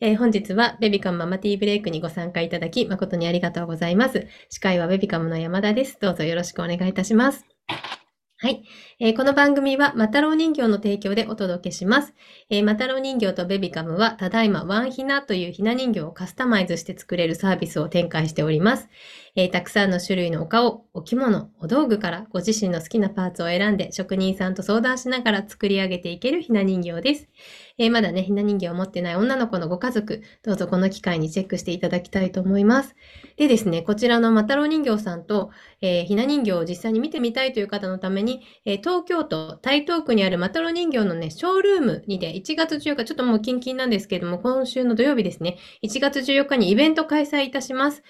えー本日はベビカムママティーブレイクにご参加いただき誠にありがとうございます。司会はベビカムの山田です。どうぞよろしくお願いいたします。はい、えーこの番組はマタロウ人形の提供でお届けします。えーマタロウ人形とベビカムはただいまワンヒナというひな人形をカスタマイズして作れるサービスを展開しております。えーたくさんの種類のお顔、お着物、お道具からご自身の好きなパーツを選んで職人さんと相談しながら作り上げていけるひな人形です。えーまだね、ひな人形を持ってない女の子のご家族、どうぞこの機会にチェックしていただきたいと思います。でですね、こちらのマタロウ人形さんと、えーひな人形を実際に見てみたいという方のために、えー東京都台東区にあるマタロウ人形のね、ショールームにで1月14日、ちょっともうキンキンなんですけれども、今週の土曜日ですね、1月14日にイベント開催いたします。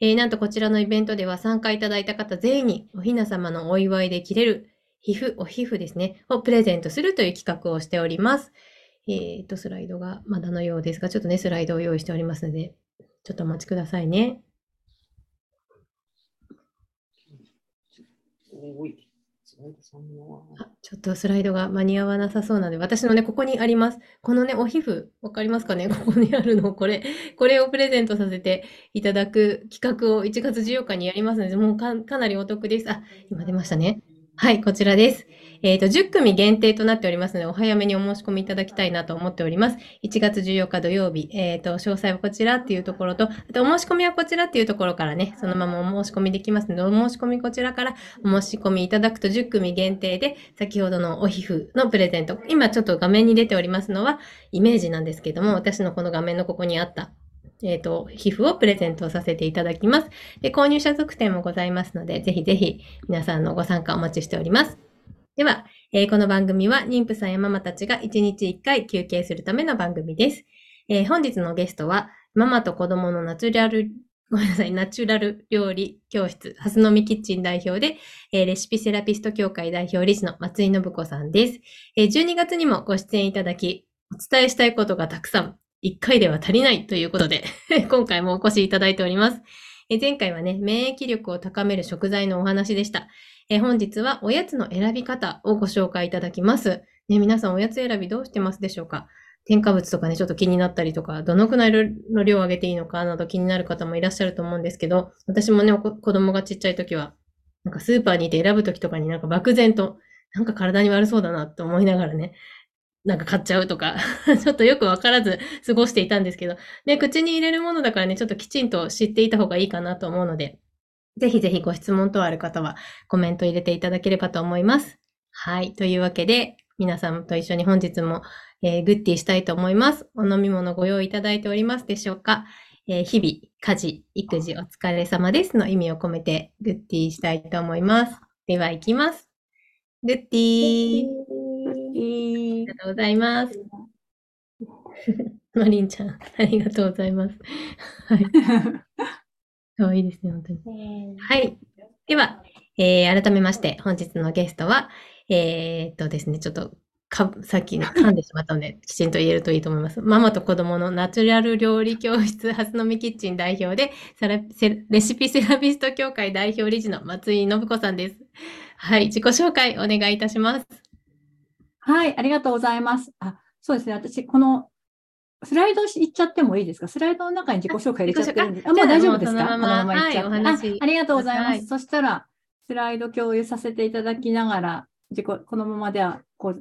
えーなんとこちらのイベントでは参加いただいた方全員におひな様のお祝いで着れる皮膚、お皮膚ですね、をプレゼントするという企画をしております。えっ、と、スライドがまだのようですが、ちょっとね、スライドを用意しておりますので、ちょっとお待ちくださいね。あちょっとスライドが間に合わなさそうなので、私のね、ここにあります。このね、お皮膚、わかりますかね？ここにあるの、これ、これをプレゼントさせていただく企画を1月14日にやりますので、もうかかなりお得です。あ、今出ましたね。はい、こちらです。えっ、と、10組限定となっておりますので、お早めにお申し込みいただきたいなと思っております。1月14日土曜日、えっ、と、詳細はこちらっていうところと、あと、お申し込みはこちらっていうところからね、そのままお申し込みできますので、お申し込みこちらからお申し込みいただくと10組限定で、先ほどのお皮膚のプレゼント、今ちょっと画面に出ておりますのは、イメージなんですけども、私のこの画面のここにあった、えっ、と、皮膚をプレゼントさせていただきます。で、購入者特典もございますので、ぜひぜひ皆さんのご参加お待ちしております。では、えーこの番組は妊婦さんやママたちが1日1回休憩するための番組です。えー本日のゲストは、ママと子供のナチュラル、ごめんなさい、ナチュラル料理教室、はすのみキッチン代表で、えーレシピセラピスト協会代表理事の松井信子さんです。えー12月にもご出演いただき、お伝えしたいことがたくさん、1回では足りないということで、今回もお越しいただいております。前回はね、免疫力を高める食材のお話でした。え本日はおやつの選び方をご紹介いただきます。ね、皆さんおやつ選びどうしてますでしょうか？添加物とかね、ちょっと気になったりとか、どのくらいの量を上げていいのかなど気になる方もいらっしゃると思うんですけど、私もね、子子供がちっちゃい時は、なんかスーパーにいて選ぶ時とかになんか漠然と、なんか体に悪そうだなと思いながらね、なんか買っちゃうとか、ちょっとよくわからず過ごしていたんですけど、ね、口に入れるものだからね、ちょっときちんと知っていた方がいいかなと思うので、ぜひぜひご質問等ある方はコメント入れていただければと思います。はい。というわけで、皆さんと一緒に本日も、えーグッティしたいと思います。お飲み物ご用意いただいておりますでしょうか、えー日々、家事、育児お疲れ様ですの意味を込めてグッティしたいと思います。では、いきます。グッティー。ありがとうございます。マリンちゃん、ありがとうございます。はい。かわいいですね、本当に。はい。では、えー改めまして、本日のゲストは、えーっとですね、ちょっとか、さっき噛んでしまったので、きちんと言えるといいと思います。ママと子供のナチュラル料理教室、はすのみキッチン代表で、サラセレシピセラピスト協会代表理事の松井信子さんです。はい、自己紹介お願いいたします。はい、ありがとうございます。あ、そうですね。私、このスライドし行っちゃってもいいですか？スライドの中に自己紹介入れちゃってるんで。あ、もう大丈夫ですか？じゃあもうそのままこ行っちゃってはいあありがとうございまはいす。そしたら、スライド共有させていただきながら、自己このままでは、こう、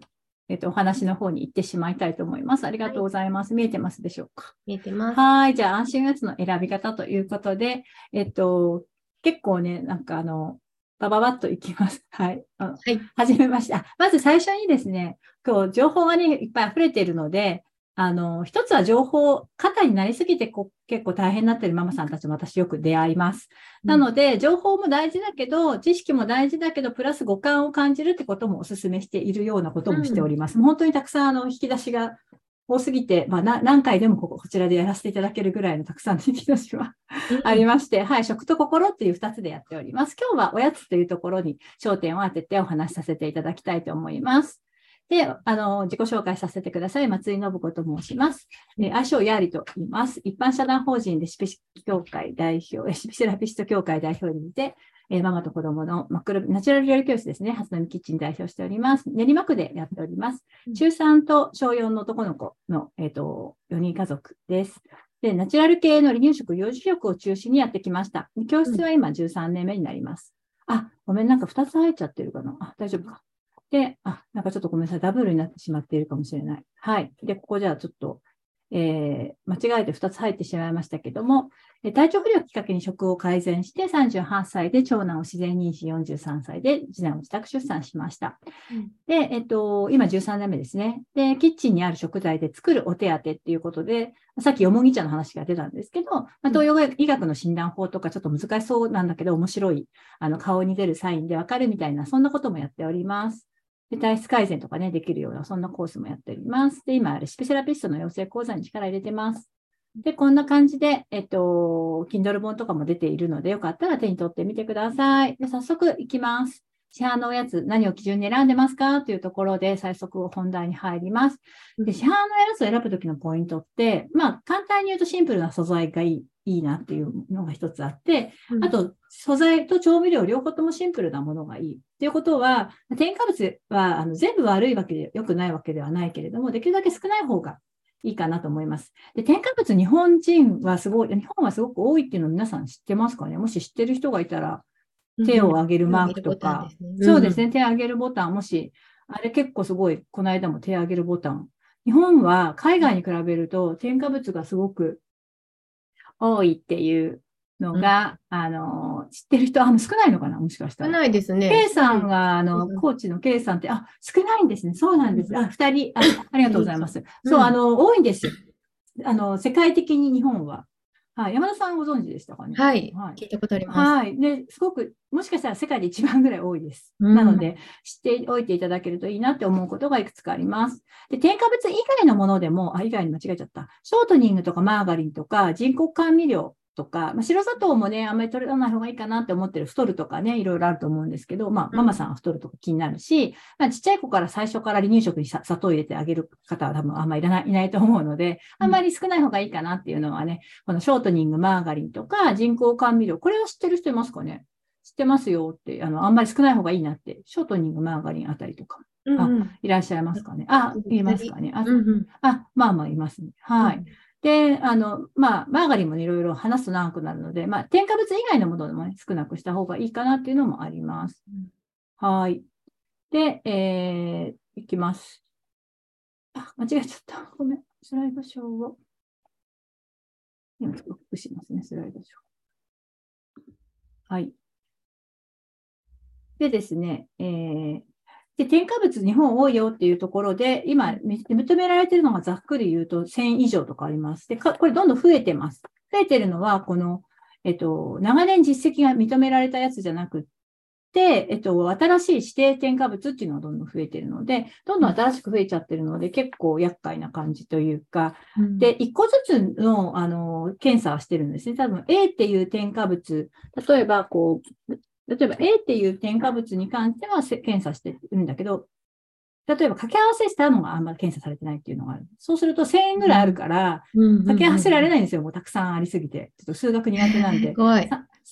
えっと、お話の方に行ってしまいたいと思います。ありがとうございます。見えてますでしょうか？見えてます。はい。じゃあ、安心おやつの選び方ということで、えっと、結構ね、なんかあの、バババッといきます。はい。はい。はじめまして。あまず最初にですね、今日情報がね、いっぱい溢れているので、あの、一つは情報、肩になりすぎてこ結構大変になっているママさんたちも私よく出会います。なので、情報も大事だけど、知識も大事だけど、プラス五感を感じるってこともお勧めしているようなこともしております。もう本当にたくさんあの引き出しが多すぎて、まあ、な何回でもこここちらでやらせていただけるぐらいのたくさんの引き出しは ありまして、はい、食と心っていう2つでやっております。今日はおやつというところに焦点を当ててお話しさせていただきたいと思います。で、あの、自己紹介させてください。松井信子と申します。えー愛称ヤーリと言います。一般社団法人レシピ協会代表、レシピセラピスト協会代表にて、えーママと子供のマクロナチュラル料理教室ですね。初飲みキッチン代表しております。練馬区でやっておりますうん。中3と小4の男の子の、えっ、と、4人家族です。で、ナチュラル系の離乳食、幼児食を中心にやってきました。教室は今13年目になります。あ、ごめん、なんか2つ入っちゃってるかな。あ、大丈夫か。で、あ、なんかちょっとごめんなさい。ダブルになってしまっているかもしれない。はい。で、ここじゃあちょっと、えー間違えて2つ入ってしまいましたけども、えー体調不良をきっかけに食を改善して、38歳で長男を自然妊娠、43歳で次男を自宅出産しました。うんで、えっと、今13年目ですね。で、キッチンにある食材で作るお手当っていうことで、さっきよもぎ茶の話が出たんですけど、まあ、東洋医学の診断法とかちょっと難しそうなんだけど、面白い、あの、顔に出るサインでわかるみたいな、そんなこともやっております。で、体質改善とかね、できるような、そんなコースもやっております。で、今、レシピセラピストの養成講座に力入れてます。で、こんな感じで、えっと、Kindle 本とかも出ているので、よかったら手に取ってみてください。で、早速いきます。市販のおやつ、何を基準に選んでますか？というところで、早速本題に入ります。で、市販のおやつを選ぶときのポイントって、まあ、簡単に言うとシンプルな素材がいいいいなっていうのが一つあって、あ、と、素材と調味料両方ともシンプルなものがいい。っていうことは、添加物はあの全部悪いわけで、良くないわけではないけれども、できるだけ少ない方がいいかなと思います。で、添加物、日本人はすごい、日本はすごく多いっていうのを皆さん知ってますかね？もし知ってる人がいたら、手を挙げるマークとか、そうですね。ね、手を挙げるボタン、もし、あれ結構すごい、この間も手を挙げるボタン。日本は海外に比べると添加物がすごく多いっていうのが、あの、知ってる人、あ、もう少ないのかなもしかした少ら。ないですね。K さんが、あの、うんコーチの K さんって、あ、少ないんですね。そうなんです。うんあ、二人、あ、ありがとうございます。うんそう、あの、多いんですよ。あの、世界的に日本は。はい。山田さんご存知でしたかね？はいはい。聞いたことあります。はい。で、すごく、もしかしたら世界で一番ぐらい多いです。うんなので、知っておいていただけるといいなって思うことがいくつかあります。で、添加物以外のものでも、あ、以外に間違えちゃった。ショートニングとかマーガリンとか人工甘味料とか、まあ、白砂糖もね、あんまり取らない方がいいかなって思ってる太るとかね、いろいろあると思うんですけど、まあ、うん。ママさんは太るとか気になるし、まあ、ちっちゃい子から最初から離乳食にさ砂糖入れてあげる方は多分あんまりいらないいないと思うので、あんまり少ない方がいいかなっていうのはね、このショートニング、マーガリンとか人工甘味料、これは知ってる人いますかね？知ってますよって、あの、あんまり少ない方がいいなって、ショートニング、マーガリンあたりとか、うんうん。いらっしゃいますかね？あ、いますかね？あ、うんうん。あ、まあまあいますね。はい。。で、あの、まあ、マーガリンもいろいろ話すと長くなるので、まあ、添加物以外のものでもね、少なくした方がいいかなっていうのもあります。はい。で、えー、いきます。あ、間違えちゃった。ごめん。スライドショーを。今、ちょっとしますね、スライドショー。はい。でですね、えー、で、添加物日本多いよっていうところで、今、み認められているのがざっくり言うと1000以上とかあります。で、かこれどんどん増えてます。増えてるのは、この、えっと、長年実績が認められたやつじゃなくって、えっと、新しい指定添加物っていうのがどんどん増えてるので、どんどん新しく増えちゃってるので、結構厄介な感じというか、うんで、一個ずつの、あの、検査はしてるんですね。多分 A っていう添加物、例えばこう、例えば A っていう添加物に関してはせ検査してるんだけど、例えば掛け合わせしたのがあんまり検査されてないっていうのがある。そうすると1000円ぐらいあるから、掛け合わせられい。ないんですよ。もうたくさんありすぎて。ちょっと数学苦手なんで。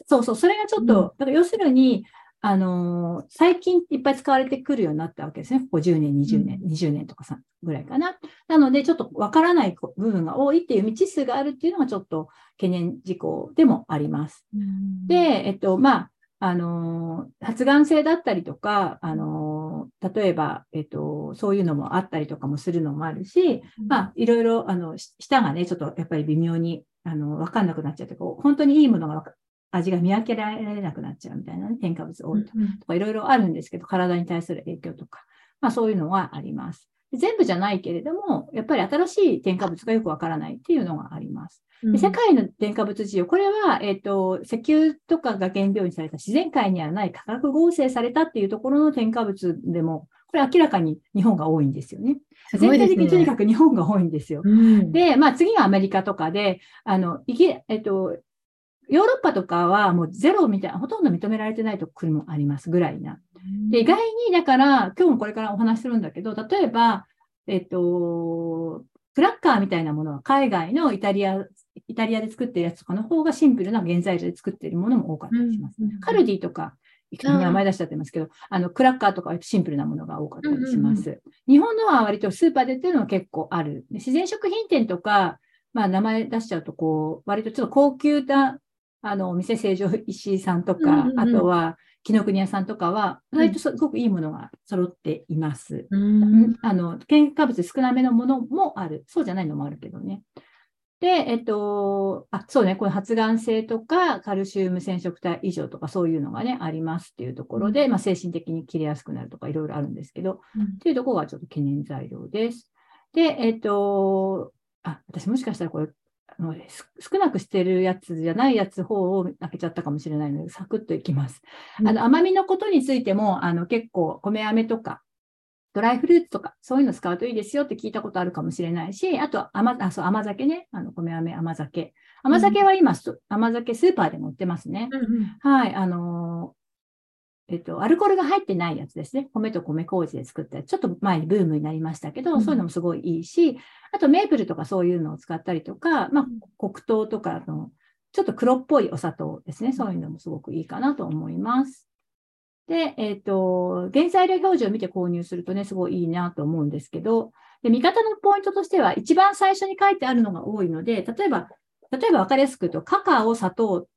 そうそう、それがちょっと、うんだから要するに、あのー最近いっぱい使われてくるようになったわけですね。ここ10年、20年、20年とかさぐらいかな。なので、ちょっとわからない部分が多いっていう未知数があるっていうのがちょっと懸念事項でもあります。で、えっと、まあ、あのー発がん性だったりとか、あのー例えば、えっと、そういうのもあったりとかもするのもあるし、まあ、いろいろ、あの、し舌がね、ちょっとやっぱり微妙に、あの、わかんなくなっちゃって、こう、本当にいいものが味が見分けられなくなっちゃうみたいなね、添加物多いとか、いろいろあるんですけど、体に対する影響とか、まあそういうのはあります。で全部じゃないけれども、やっぱり新しい添加物がよくわからないっていうのがあります。うんで世界の添加物事情、これは、えっ、と、石油とかが原料にされた自然界にはない化学合成されたっていうところの添加物でも、これ明らかに日本が多いんですよね。全体的にとにね。かく日本が多いんですよ。うんで、まあ次はアメリカとかで、あの、いき、えっと、ヨーロッパとかはもうゼロみたいな、ほとんど認められてないところもありますぐらいな。で、意外に、だから、今日もこれからお話しするんだけど、例えば、えっと、クラッカーみたいなものは海外のイタリア、イタリアで作ってるやつとかの方がシンプルな原材料で作ってるものも多かったりします。うんうんカルディとか、名前出しちゃってますけど、あの、クラッカーとかはシンプルなものが多かったりします。日本のは割とスーパーで売ってるのは結構ある。で自然食品店とか、まあ名前出しちゃうと、こう、割とちょっと高級な、あの、お店成城石井さんとか、うんうんうんあとは、紀ノ国屋さんとかは、うん割とすごくいいものが揃っています。ううんんあの、添加物少なめのものもある。そうじゃないのもあるけどね。で、えっと、あ、そうね、この発がん性とか、カルシウム染色体異常とか、そういうのがね、ありますっていうところで、まあ、精神的に切れやすくなるとか、いろいろあるんですけど、っていうところがちょっと懸念材料です。で、えっと、あ、私もしかしたらこれ、あのす少なくしてるやつじゃないやつ方を開けちゃったかもしれないので、サクッといきます。うんあの、甘みのことについても、あの、結構、米飴とか、ドライフルーツとか、そういうの使うといいですよって聞いたことあるかもしれないし、あと甘、あ、そう、甘酒ね。あの、米飴甘酒。甘酒は今、そ甘酒スーパーでも売ってますね。うんうんはい、あのーえっと、アルコールが入ってないやつですね。米と米麹で作った。ちょっと前にブームになりましたけど、うんそういうのもすごいいいし、あとメープルとかそういうのを使ったりとか、まあ、黒糖とかの、ちょっと黒っぽいお砂糖ですね。そういうのもすごくいいかなと思います。で、えっ、と、原材料表示を見て購入するとね、すごいいいなと思うんですけど、で、見方のポイントとしては、一番最初に書いてあるのが多いので、例えば、例えば分かりやすく言うと、カカオ、砂糖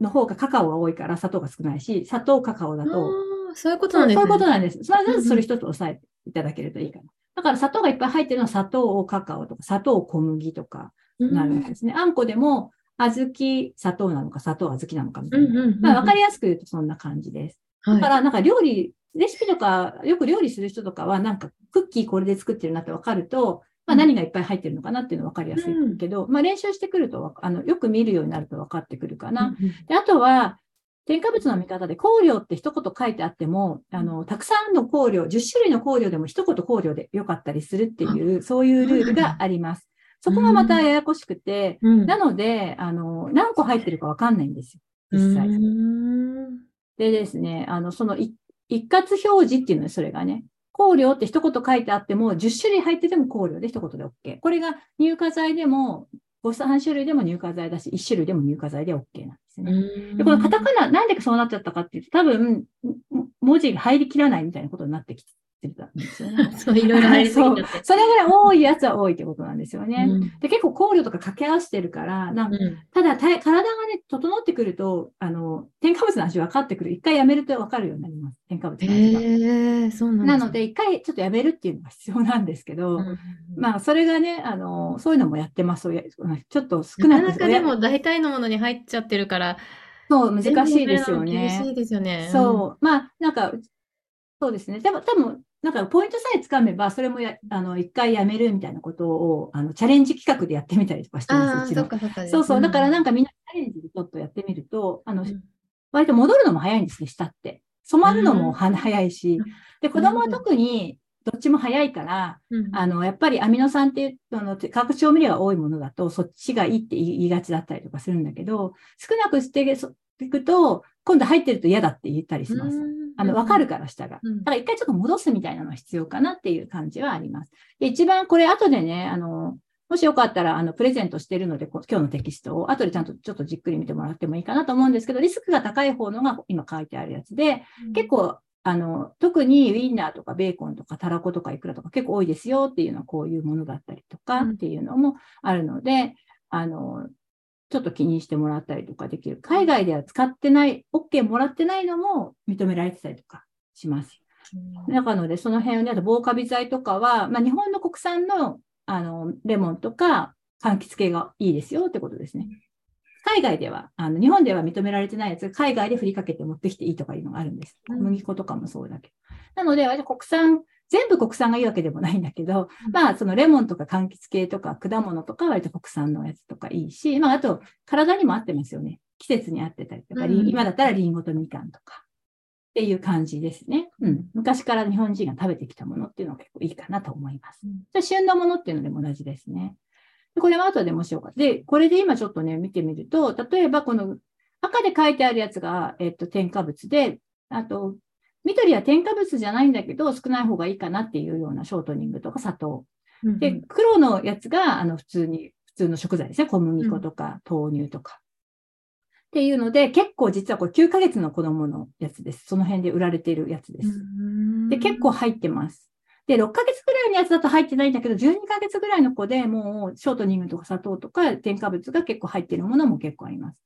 の方がカカオが多いから砂糖が少ないし、砂糖、カカオだと、そういうことそうそういうなんですね。ことなんです。それはうんうんそれ一つ押さえていただけるといいかな。だから砂糖がいっぱい入ってるのは砂糖、カカオとか、砂糖、小麦とかなるわけですね。あんこでも、小豆、砂糖なのか、砂糖、小豆なのかみたいな。うんうんうんうんまあ、わかりやすく言うとそんな感じです。はいだから、なんか料理、レシピとか、よく料理する人とかは、なんかクッキーこれで作ってるなってわかると、まあ、うん何がいっぱい入ってるのかなっていうのわかりやすいけど、まあ練習してくるとわ、あの、よく見るようになると分かってくるかな。うんうんで、あとは、添加物の見方で香料って一言書いてあっても、あの、たくさんの香料、10種類の香料でも一言香料でよかったりするっていう、そういうルールがあります。そこがまたややこしくて、うんなので、あの、何個入ってるかわかんないんですよ。実際。でですね、あの、そのい一括表示っていうのね、それがね。香料って一言書いてあっても、10種類入ってても香料で一言で OK。これが乳化剤でも、5、3種類でも乳化剤だし、1種類でも乳化剤で OK なんですね。で、このカタカナ、なんでそうなっちゃったかっていうと、多分、も文字が入りきらないみたいなことになってきてたんですよね。そう、いろいろ入りすぎちゃって。そうそれぐらい多いやつは多いってことなんですよね。うんで、結構香料とか掛け合わせてるから、なんかうんただ、体体がね、整ってくると、あの、添加物の味分かってくる。一回やめると分かるようになります。添加物の味が。へえ、そうなんなので、一回ちょっとやめるっていうのが必要なんですけど、まあ、それがね、あの、そういうのもやってます。ちょっと少なくなかなかでも大体のものに入っちゃってるから、そう、難しいですよ全部やるの厳しね。いですよね。そう。まあ、なんか、そうですね。でも、多分なんか、ポイントさえつかめば、それもや、あの、一回やめるみたいなことを、あの、チャレンジ企画でやってみたりとかしてます、うちの。そうそう。だからなんか、かみんなチャレンジでちょっとやってみると、あの、うん。割と戻るのも早いんですね、下って。染まるのも早いし。で、子供は特にどっちも早いから、うん。あの、やっぱりアミノ酸っていう、あの、化学調味料が多いものだと、そっちがいいって言いがちだったりとかするんだけど、少なくしていくと、今度入ってると嫌だって言ったりします。あの、わかるから、下が。うんだから一回ちょっと戻すみたいなのは必要かなっていう感じはあります。で、一番これ後でね、あの、もしよかったら、あの、プレゼントしてるので、こ今日のテキストを後でちゃんとちょっとじっくり見てもらってもいいかなと思うんですけど、リスクが高い方のが今書いてあるやつで、結構、あの、特にウィンナーとかベーコンとかタラコとかイクラとか結構多いですよっていうのはこういうものだったりとかうんっていうのもあるので、あの、ちょっと気にしてもらったりとかできる。海外では使ってない、OK もらってないのも認められてたりとかします。なので、その辺をね、あと防カビ剤とかは、まあ、日本の国産のあのレモンとか柑橘系がいいですよってことですね。海外では、あの日本では認められてないやつが海外で振りかけて持ってきていいとかいうのがあるんです。うん小麦粉とかもそうだけど。なので、私国産、全部国産がいいわけでもないんだけど、うんまあ、そのレモンとか柑橘系とか果物とかは割と国産のやつとかいいし、まあ、あと、体にも合ってますよね。季節に合ってたりとか、うん今だったらリンゴとみかんとか。っていう感じですね。うん。昔から日本人が食べてきたものっていうのが結構いいかなと思います。うんじゃあ旬のものっていうのでも同じですね。でこれは後でもしようか。で、これで今ちょっとね、見てみると、例えばこの赤で書いてあるやつが、えっと、添加物で、あと、緑は添加物じゃないんだけど、少ない方がいいかなっていうようなショートニングとか砂糖。うんで、黒のやつが、あの、普通に、普通の食材ですね。小麦粉とか豆乳とか。っていうので、結構実はこれ9ヶ月の子供のやつです。その辺で売られているやつです。で、結構入ってます。で、6ヶ月ぐらいのやつだと入ってないんだけど、12ヶ月ぐらいの子でもうショートニングとか砂糖とか添加物が結構入っているものも結構あります。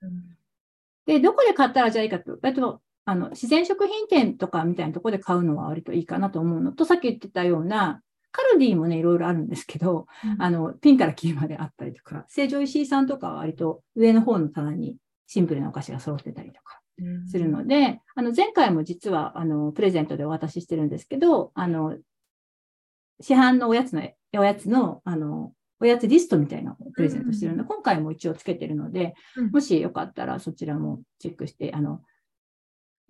で、どこで買ったらじゃあいいかと、えっと、あの、自然食品店とかみたいなところで買うのは割といいかなと思うのと、さっき言ってたような、カルディもね、いろいろあるんですけど、あの、ピンからキーまであったりとか、成城石井さんとかは割と上の方の棚にシンプルなお菓子が揃ってたりとかするので、あの、前回も実は、あの、プレゼントでお渡ししてるんですけど、あの、市販のおやつの、おやつの、あの、おやつリストみたいなのをプレゼントしてるので、今回も一応つけてるので、うん。もしよかったらそちらもチェックして、あの、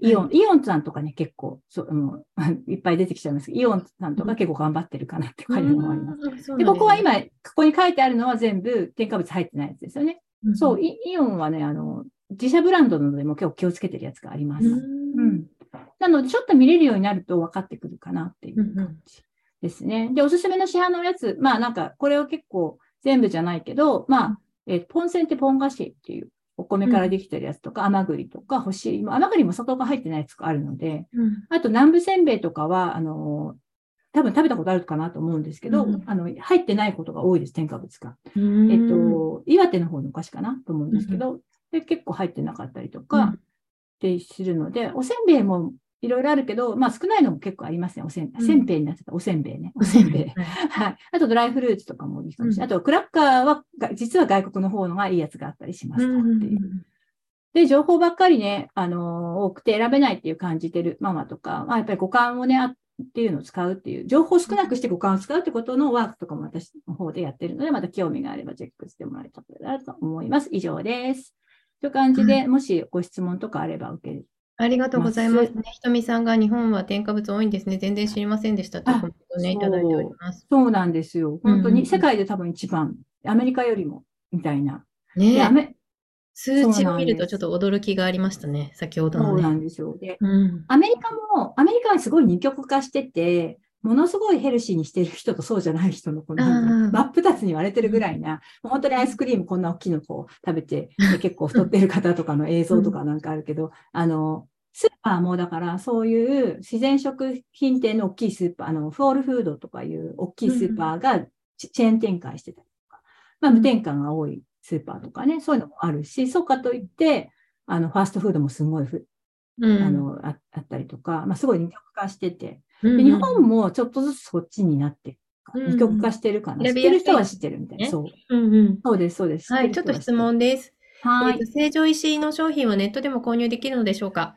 イオン、イオンさんとかね、結構、そう、もう いっぱい出てきちゃいますけど、イオンさんとか結構頑張ってるかなって感じもあります。で、ここは今、ここに書いてあるのは全部添加物入ってないやつですよね。そう、イイオンはね、あの、自社ブランドなのでも結構気をつけてるやつがあります。ううんん。なので、ちょっと見れるようになると分かってくるかなっていう感じですね。で、おすすめの市販のやつ、まあなんか、これを結構全部じゃないけど、まあ、えーポンセンってポン菓子っていうお米からできてるやつとか、甘栗とか、干し芋、甘栗も砂糖が入ってないやつがあるので、うん。あと南部せんべいとかは、あのー多分食べたことあるかなと思うんですけど、うんあの、入ってないことが多いです、添加物が。うん。えっと、岩手の方のお菓子かなと思うんですけど、で結構入ってなかったりとか、うん。ってするので、おせんべいもいろいろあるけど、まあ少ないのも結構ありますね。おせんべい。うんせんべいになってたおせんべいね。おせんべい。はいはい。あとドライフルーツとかもいいかもしれない。うんあとクラッカーはが、実は外国の方のがいいやつがあったりしますっていう。で、情報ばっかりね、あのー多くて選べないっていう感じてるママとか、まあやっぱり五感をね、あっていうのを使うっていう、情報を少なくして五感を使うってことのワークとかも私の方でやってるので、また興味があればチェックしてもらえたらと思います。以上です。という感じで、もしご質問とかあれば受ける。ありがとうございますね。ひとみさんが日本は添加物多いんですね。全然知りませんでしたというコメントをね、いただいております。そうなんですよ。本当に世界で多分一番、アメリカよりも、みたいな。ねでアメ数値を見るとちょっと驚きがありましたね。先ほどのそうなね。んですよ。で、うん。アメリカも、アメリカはすごい二極化してて、ものすごいヘルシーにしてる人とそうじゃない人のこの真っ二つに割れてるぐらいな、もう本当にアイスクリームこんな大きいのこう食べて、で結構太ってる方とかの映像とかなんかあるけど、あの、スーパーもだからそういう自然食品店の大きいスーパー、あの、 Whole Foods とかいう大きいスーパーがチチェーン展開してたりとか、まあ無添加が多いスーパーとかね、そういうのもあるし、そうかといって、あの、ファーストフードもすごいふうん。あの、ああったりとか、まあ、すごい二極化してて、う日本もちょっとずつそっちになって、うん二極化してるかな。知ってる人は知ってるみたいな。ねそう。うんうん。そうです、そうです。はい、ちょっと質問です。はいえっと、。成城石井の商品はネットでも購入できるのでしょうか？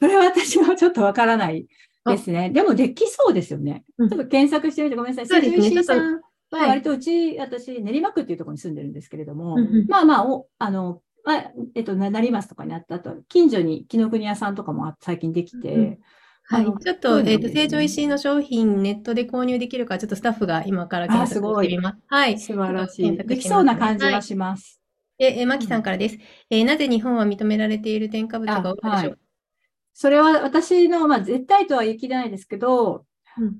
それは私はちょっとわからないですね。でもできそうですよね。うんちょっと検索してみてごめんなさい。成城石井さんははい割とうち、私、練馬区っていうところに住んでるんですけれども、うんうんまあまあ、お、あの、まあ、えっと、な成増とかにあった後、近所に紀ノ国屋さんとかもあ最近できて、うんうんはいちょっと、えっと、成城石井の商品、ネットで購入できるか、ちょっとスタッフが今から検索してみます。はい。素晴らしい。できそうな感じははいします。で、えー、マキさんからです。えーなぜ日本は認められている添加物が多いでしょうか？それは私の、まあ、絶対とは言い切れないですけど、うん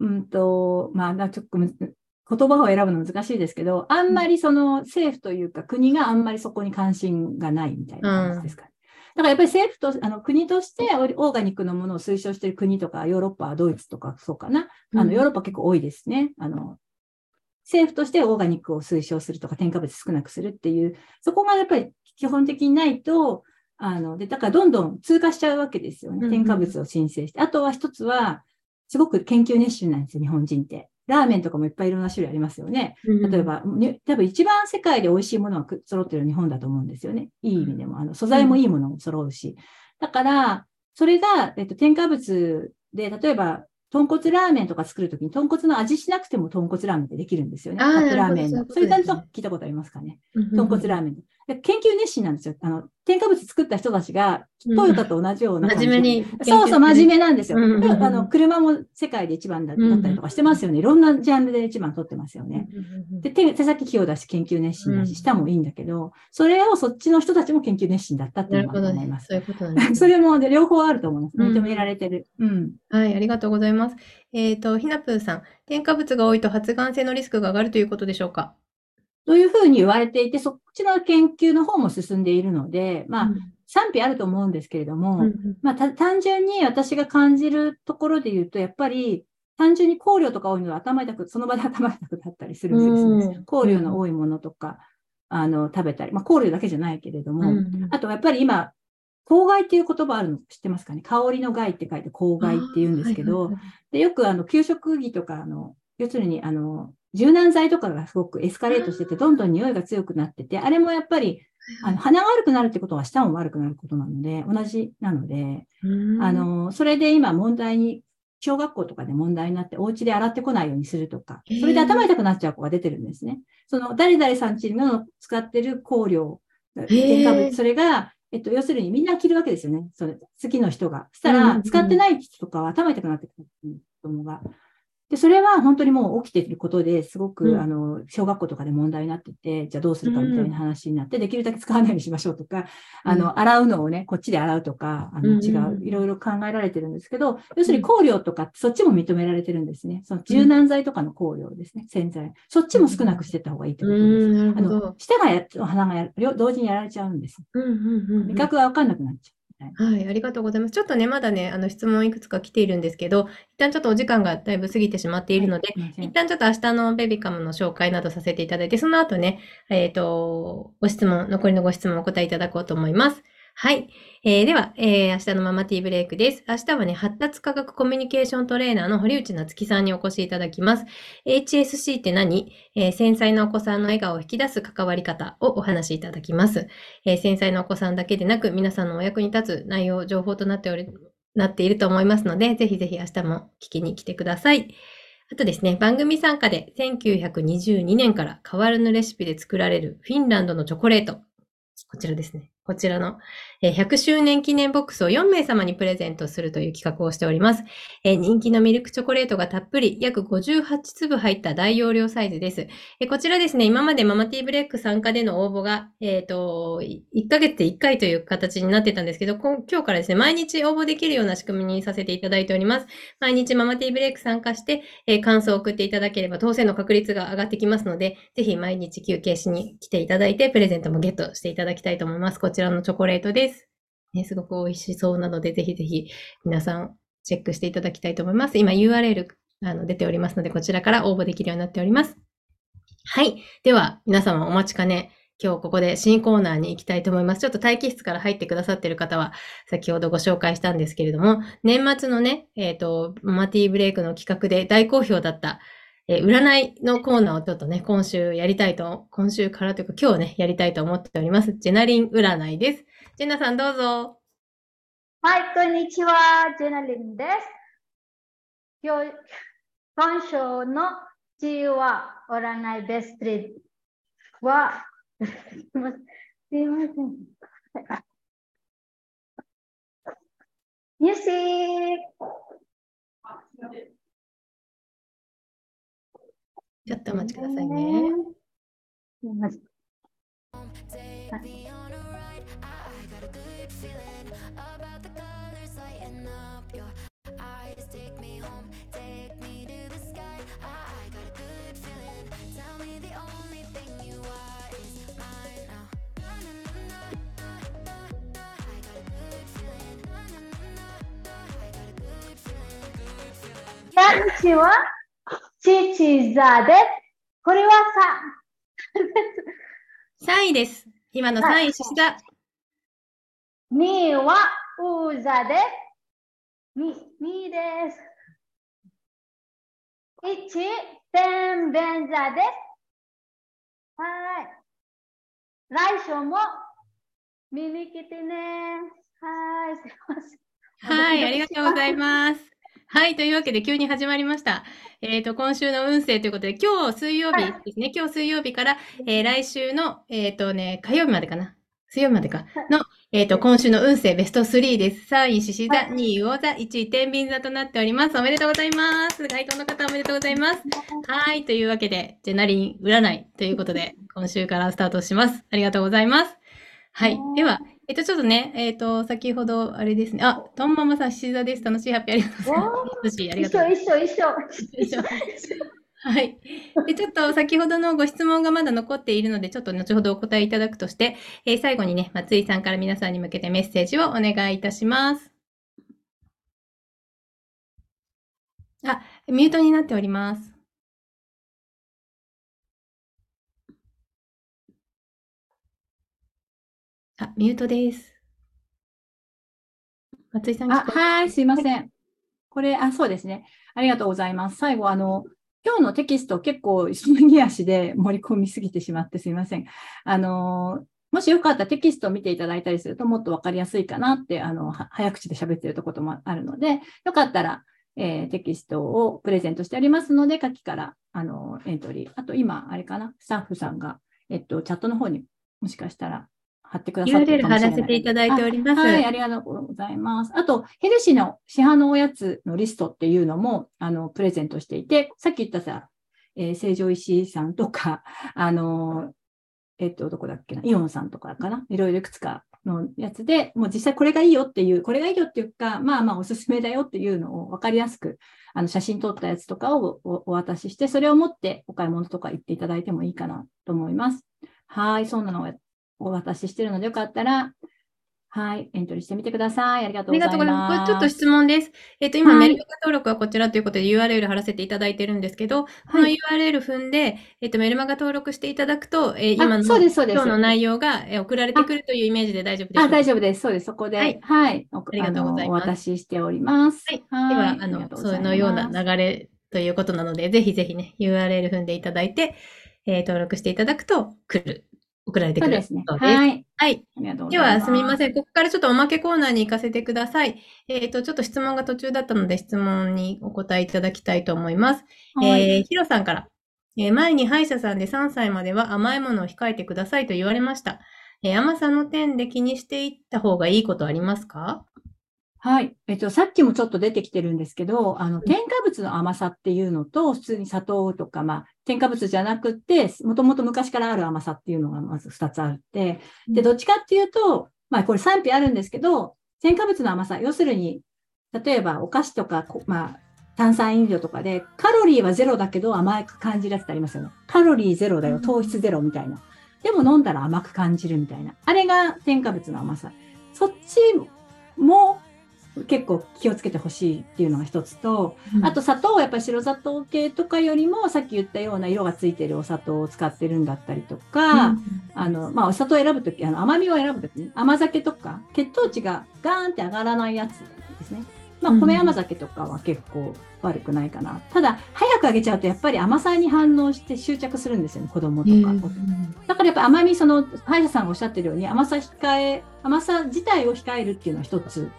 うんと、まあ、なちょっとむ言葉を選ぶの難しいですけど、あんまりその政府というか国があんまりそこに関心がないみたいな感じですかね。だからやっぱり政府と、あの国としてオーガニックのものを推奨している国とか、ヨーロッパ、ドイツとかそうかな。あうんの、ヨーロッパ結構多いですね。あの、政府としてオーガニックを推奨するとか、添加物少なくするっていう、そこがやっぱり基本的にないと、あの、で、だからどんどん通過しちゃうわけですよね。添加物を申請して。あとは一つは、すごく研究熱心なんですよ、日本人って。ラーメンとかもいっぱいいろんな種類ありますよね。例えば、に多分一番世界で美味しいものがく揃ってる日本だと思うんですよね。いい意味でも。あの、素材もいいものも揃うし。だから、それが、えっと、添加物で、例えば、豚骨ラーメンとか作るときに、豚骨の味しなくても豚骨ラーメンってできるんですよね。カップラーメンそういう感じと聞いたことありますかね。豚骨ラーメン。で研究熱心なんですよ。あの、添加物作った人たちが、うんトヨタと同じような感じ真面目に。そうそう、真面目なんですよ。うんうんうんあの、車も世界で一番だだったりとかしてますよね。いろんなジャンルで一番取ってますよね。で、手手先器用だし、研究熱心だうんし、舌もいいんだけど、それをそっちの人たちも研究熱心だったってないうのが思いま。す。そういうことなんですね それもね両方あると思います。うん認められてる。うん。はい、ありがとうございます。えっと、ひなぷーさん、添加物が多いと発がん性のリスクが上がるということでしょうか？というふうに言われていて、そっちの研究の方も進んでいるので、まあ、賛否あると思うんですけれども、うんうん。まあ、た単純に私が感じるところで言うと、やっぱり、単純に香料とか多いのは頭痛く、その場で頭痛くなったりするんですよね。うん。香料の多いものとか、あの、食べたり、まあ、香料だけじゃないけれども、うんうん。あとやっぱり今、香害っていう言葉あるの知ってますかね？香りの害って書いて香害って言うんですけど、あーはいはいでよくあの給食着とかあの、要するにあの柔軟剤とかがすごくエスカレートしてて、どんどん匂いが強くなってて、あれもやっぱりあの鼻が悪くなるってことは舌も悪くなることなので、同じなので、うんあのそれで今問題に、小学校とかで問題になって、お家で洗ってこないようにするとかそれで頭痛くなっちゃう子が出てるんですね。その誰々さんちの使ってる香料、添加物、それが、えっと、要するにみんな着るわけですよね。それ、次の人が。そしたら、使ってない人とかは頭痛くなってくる子供が。で、それは本当にもう起きていることですごく、うんあの、小学校とかで問題になってて、じゃあどうするかみたいな話になって、できるだけ使わないようにしましょうとか、あうんの、洗うのをね、こっちで洗うとか、あの、うんうん違う、いろいろ考えられてるんですけど、要するに香料とか、そっちも認められてるんですね。その柔軟剤とかの香料ですね、洗剤。そっちも少なくしていった方がいいってことです。あの舌がや、鼻がや両同時にやられちゃうんです。うんうんうんうん味覚がわかんなくなっちゃう。はい、ありがとうございます。ちょっとね、まだね、あの質問いくつか来ているんですけど、一旦ちょっとお時間がだいぶ過ぎてしまっているので、すいません一旦ちょっと明日のベビカムの紹介などさせていただいて、その後ね、えっ、と、ご質問、残りのご質問をお答えいただこうと思います。はい。えーでは、えー明日のママティーブレイクです。明日はね、発達科学コミュニケーショントレーナーの堀内夏樹さんにお越しいただきます。HSC って何、えー繊細なお子さんの笑顔を引き出す関わり方をお話しいただきます。え繊細なお子さんだけでなく、皆さんのお役に立つ内容、情報となっており、なっていると思いますので、ぜひぜひ明日も聞きに来てください。あとですね、番組参加で1922年から変わらぬレシピで作られるフィンランドのチョコレート。こちらですね。こちらの100周年記念ボックスを4名様にプレゼントするという企画をしております。人気のミルクチョコレートがたっぷり約58粒入った大容量サイズです。こちらですね、今までママティーブレイク参加での応募が、えっ、と、1ヶ月で1回という形になってたんですけど、今日からですね、毎日応募できるような仕組みにさせていただいております。毎日ママティーブレイク参加して、感想を送っていただければ当選の確率が上がってきますので、ぜひ毎日休憩しに来ていただいて、プレゼントもゲットしていただきたいと思います。こちらのチョコレートです。ね、すごく美味しそうなので、ぜひぜひ皆さんチェックしていただきたいと思います。今 URL あの出ておりますので、こちらから応募できるようになっております。はい。では、皆様お待ちかね。今日ここで新コーナーに行きたいと思います。ちょっと待機室から入ってくださっている方は、先ほどご紹介したんですけれども、年末のね、えっ、と、ママティーブレイクの企画で大好評だった、えー占いのコーナーをちょっとね、今週やりたいと、今週からというか今日ね、やりたいと思っております。ジェナリン占いです。ジェナさんどうぞ。はい、こんにちは、ジェナリンです。今日、今週の地位は占いベストリーは、すいません。ミュージッちょっとお待ちくださいね。こんには。チチザです。これはさ、3位です。今の3位、獅子座。2はウザです。2、2です。1、ペンベンザです。はい。来週も見に来てね。はい、すいません。はい、ありがとうございます。はい。というわけで、急に始まりました。えっ、と、今週の運勢ということで、今日水曜日はいですね。今日水曜日から、えー来週の、えっ、とね、火曜日までかな？水曜日までか？の、えっ、と、今週の運勢ベスト3です。3位獅子座、はい2位魚座、1位天秤座となっております。おめでとうございます。該当の方おめでとうございます。はい。というわけで、ジェナリン占いということで、今週からスタートします。ありがとうございます。はい。では、えっと、ちょっとね、えっと、先ほど、あれですね。あ、とんままさん、獅子座です。楽しいハッピーありがとうございます。楽しい、ありが一とうござい緒一緒一緒。ます。以上 はい。で、ちょっと先ほどのご質問がまだ残っているので、ちょっと後ほどお答えいただくとして、えー最後にね、松井さんから皆さんに向けてメッセージをお願いいたします。あ、ミュートになっております。あ、ミュートです。松井さんあ、はい、すいません。これ、あ、そうですね。ありがとうございます。最後、あの、今日のテキスト結構急ぎ足で盛り込みすぎてしまってすいません。あの、もしよかったらテキストを見ていただいたりするともっとわかりやすいかなって、あの、は早口で喋ってるとこともあるので、よかったら、えーテキストをプレゼントしておりますので、下記から、あの、エントリー。あと今、あれかな、スタッフさんが、えっと、チャットの方にもしかしたら貼ってくださってる URL かもしれない貼らせていただいております。はい、ありがとうございます。あと、ヘルシーの市販のおやつのリストっていうのも、あの、プレゼントしていて、さっき言ったさ、えー、成城石井さんとか、あの、えっと、どこだっけな、イオンさんとかかな、いろいろいくつかのやつで、もう実際これがいいよっていう、これがいいよっていうか、まあまあおすすめだよっていうのを分かりやすく、あの、写真撮ったやつとかをおお渡しして、それを持ってお買い物とか行っていただいてもいいかなと思います。はい、そんなのをお渡ししてるので、よかったら、はい、エントリーしてみてください。ありがとありうございがとうございます。こます。れちょっと質問です。えっ、と、今、はいメルマガ登録はこちらということで URL 貼らせていただいてるんですけど、このはい URL 踏んで、えっ、と、メルマガ登録していただくと、えー今あのそうですそうです今日の内容がえー送られてくるというイメージで大丈夫でしょうあ、か大丈夫です。そうです。そこで、ははいい、おありがとうございますあのお渡ししております。はい。はいでは、あの、そのようなます流れということなので、ぜひぜひね、URL 踏んでいただいて、えー登録していただくと、来る、送られてくるそうです。はい。はい。ありがとうごでは、ざいます。すみません。ここからちょっとおまけコーナーに行かせてください。えっ、と、ちょっと質問が途中だったので、質問にお答えいただきたいと思います。はい。えーヒロさんから、えー前に歯医者さんで3歳までは甘いものを控えてくださいと言われました。えー甘さの点で気にしていった方がいいことありますか？はい。えっと、さっきもちょっと出てきてるんですけど、あの、添加物の甘さっていうのと、普通に砂糖とか、まあ、添加物じゃなくって、もともと昔からある甘さっていうのがまず2つあって、で、どっちかっていうと、まあ、これ賛否あるんですけど、添加物の甘さ、要するに、例えばお菓子とか、こまあ、炭酸飲料とかで、カロリーはゼロだけど甘く感じるやつってありますよね。カロリーゼロだよ、糖質ゼロみたいな。でも飲んだら甘く感じるみたいな。あれが添加物の甘さ。そっちも結構気をつけてほしいっていうのが一つと、あと砂糖はやっぱり白砂糖系とかよりもさっき言ったような色がついてるお砂糖を使ってるんだったりとか、あの、まあ、お砂糖を選ぶとき、あの、甘みを選ぶときに、甘酒とか、血糖値がガーンって上がらないやつですね。まあ、うん米甘酒とかは結構悪くないかな。ただ、早くあげちゃうと、やっぱり甘さに反応して執着するんですよね、子供とか。だからやっぱ甘み、その、歯医者さんがおっしゃってるように、甘さ控え、甘さ自体を控えるっていうのは一つ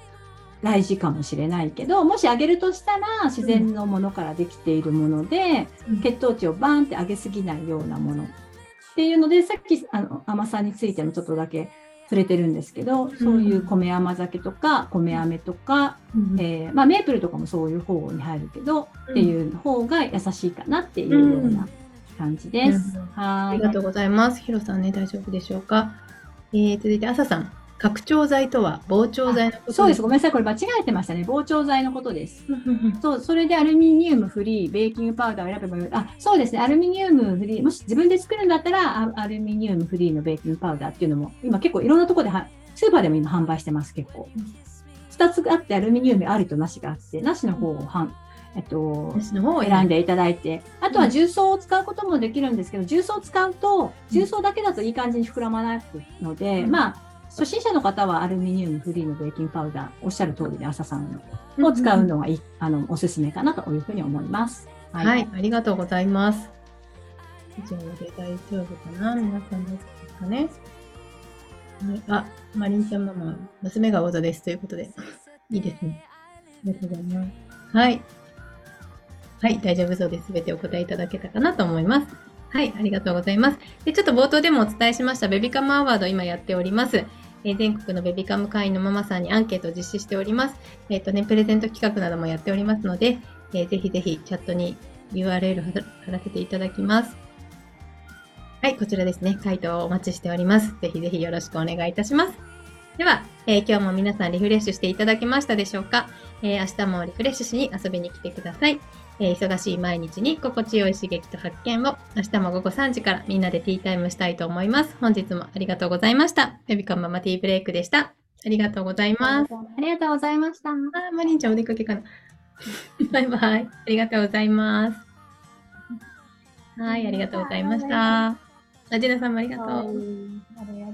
大事かもしれないけど、もしあげるとしたら、自然のものからできているもので、うん血糖値をバーンって上げすぎないようなものっていうので、さっきあの甘さについてもちょっとだけ触れてるんですけど、そういう米甘酒とか、米飴とか、うんえーまあ、メープルとかもそういう方に入るけど、っていう方が優しいかなっていうような感じです。うんはーい。ありがとうございます。ヒロさんね、大丈夫でしょうか？えー、続いて、朝さん。拡張剤とは膨張剤のことそうです。ごめんなさい。これ間違えてましたね。膨張剤のことです。そう、それでアルミニウムフリー、ベーキングパウダーを選べばよい。あ、そうですね。アルミニウムフリー、もし自分で作るんだったら、あアルミニウムフリーのベーキングパウダーっていうのも、今結構いろんなところでは、スーパーでも今販売してます、結構。二つあって、アルミニウムありとなしがあって、なしの方をはん、えっと、選んでいただいて、あとは重曹を使うこともできるんですけど、重曹を使うと、重曹だけだといい感じに膨らまないので、うんまあ、初心者の方はアルミニウムフリーのベーキングパウダー、おっしゃる通りで、朝さんを使うのがいい、あの、おすすめかなというふうに思います。はい、ありがとうございます。以上で大丈夫かな皆さんですかねはい、あ、マリンちゃんママ、娘が王座ですということで、いいですね。ありがとうございます。はい。はい、大丈夫そうです。すべてお答えいただけたかなと思います。はい、ありがとうございます。で、ちょっと冒頭でもお伝えしましたベビカムアワード今やっております。えー全国のベビカム会員のママさんにアンケートを実施しております。えっ、とね、プレゼント企画などもやっておりますので、えーぜひぜひチャットに URL 貼ら貼らせていただきます。はい、こちらですね。回答をお待ちしております。ぜひぜひよろしくお願いいたします。では、えー今日も皆さんリフレッシュしていただけましたでしょうか、えー明日もリフレッシュしに遊びに来てください。えー忙しい毎日に心地よい刺激と発見を明日も午後3時からみんなでティータイムしたいと思います。本日もありがとうございました。ベビカムママティーブレイクでした。ありがとうございます。ありがとうございました。あー、マリンちゃんお出かけかな。バイバイ。ありがとうございます。はい、ありがとうございました。あジェナさんもありがとう。